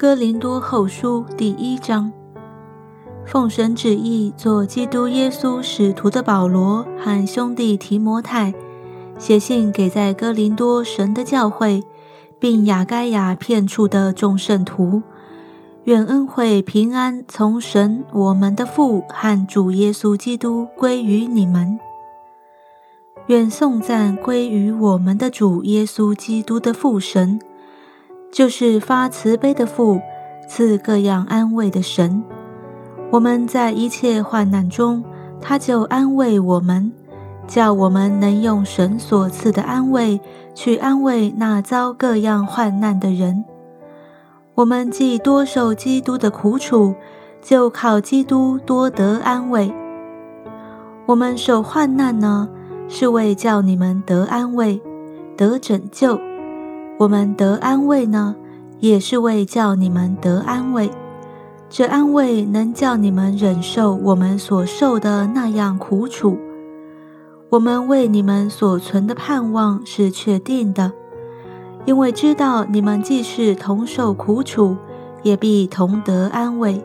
哥林多后书第一章，奉神旨意做基督耶稣使徒的保罗和兄弟提摩太，写信给在哥林多神的教会，并雅该亚片处的众圣徒，愿恩惠平安从神我们的父和主耶稣基督归于你们。愿颂赞归于我们的主耶稣基督的父神，就是发慈悲的父，赐各样安慰的神。我们在一切患难中，他就安慰我们，叫我们能用神所赐的安慰去安慰那遭各样患难的人。我们既多受基督的苦楚，就靠基督多得安慰。我们受患难呢？是为叫你们得安慰、得拯救；我们得安慰呢，也是为叫你们得安慰。这安慰能叫你们忍受我们所受的那样苦楚。我们为你们所存的盼望是确定的，因为知道你们既是同受苦楚，也必同得安慰。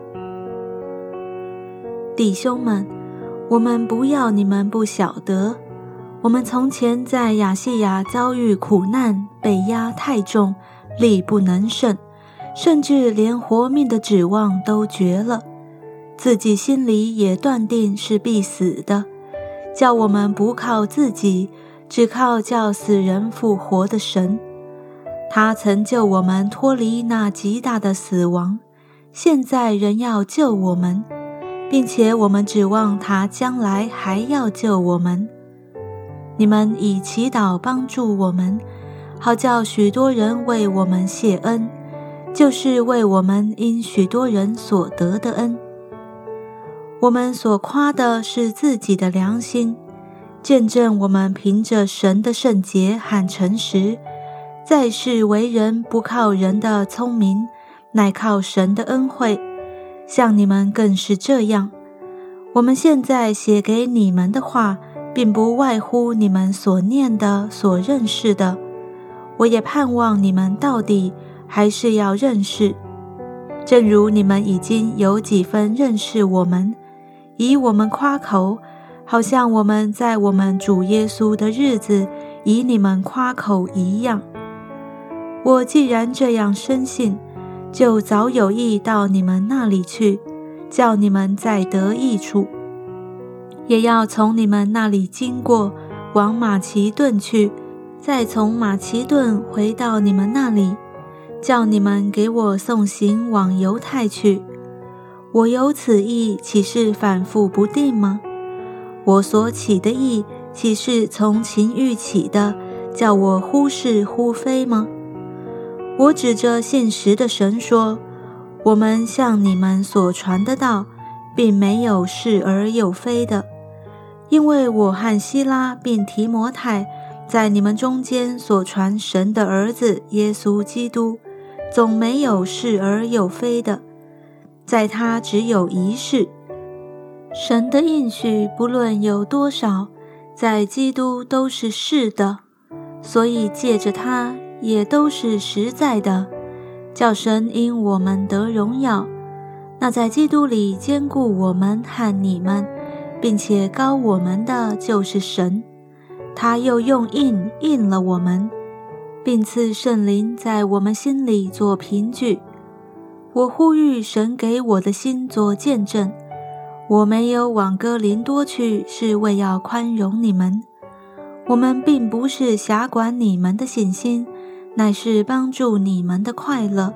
弟兄们，我们不要你们不晓得。我们从前在亚细亚遭遇苦难，被压太重，力不能胜，甚至连活命的指望都绝了，自己心里也断定是必死的。叫我们不靠自己，只靠叫死人复活的神。他曾救我们脱离那极大的死亡，现在仍要救我们，并且我们指望他将来还要救我们。你们以祈祷帮助我们，好叫许多人为我们谢恩，就是为我们因许多人所得的恩。我们所夸的是自己的良心，见证我们凭着神的圣洁和诚实，在世为人不靠人的聪明，乃靠神的恩惠。像你们更是这样。我们现在写给你们的话。并不外乎你们所念的、所认识的。我也盼望你们到底还是要认识，正如你们已经有几分认识我们，以我们夸口，好像我们在我们主耶稣的日子以你们夸口一样。我既然这样深信，就早有意到你们那里去，叫你们再得益处。也要从你们那里经过，往马其顿去，再从马其顿回到你们那里，叫你们给我送行往犹太去。我有此意，岂是反复不定吗？我所起的意，岂是从情欲起的，叫我忽是忽非吗？我指着现实的神说：我们向你们所传的道，并没有是而又非的。因为我和希拉并提摩太在你们中间所传神的儿子耶稣基督，总没有是而有非的，在他只有一事。神的应许不论有多少，在基督都是是的，所以借着他也都是实在的，叫神因我们得荣耀。那在基督里兼顾我们和你们。并且高我们的就是神，他又用印印了我们，并赐圣灵在我们心里做凭据。我呼吁神给我的心做见证，我没有往哥林多去，是为要宽容你们。我们并不是辖管你们的信心，乃是帮助你们的快乐，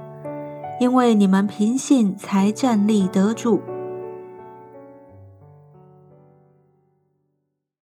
因为你们凭信才站立得住。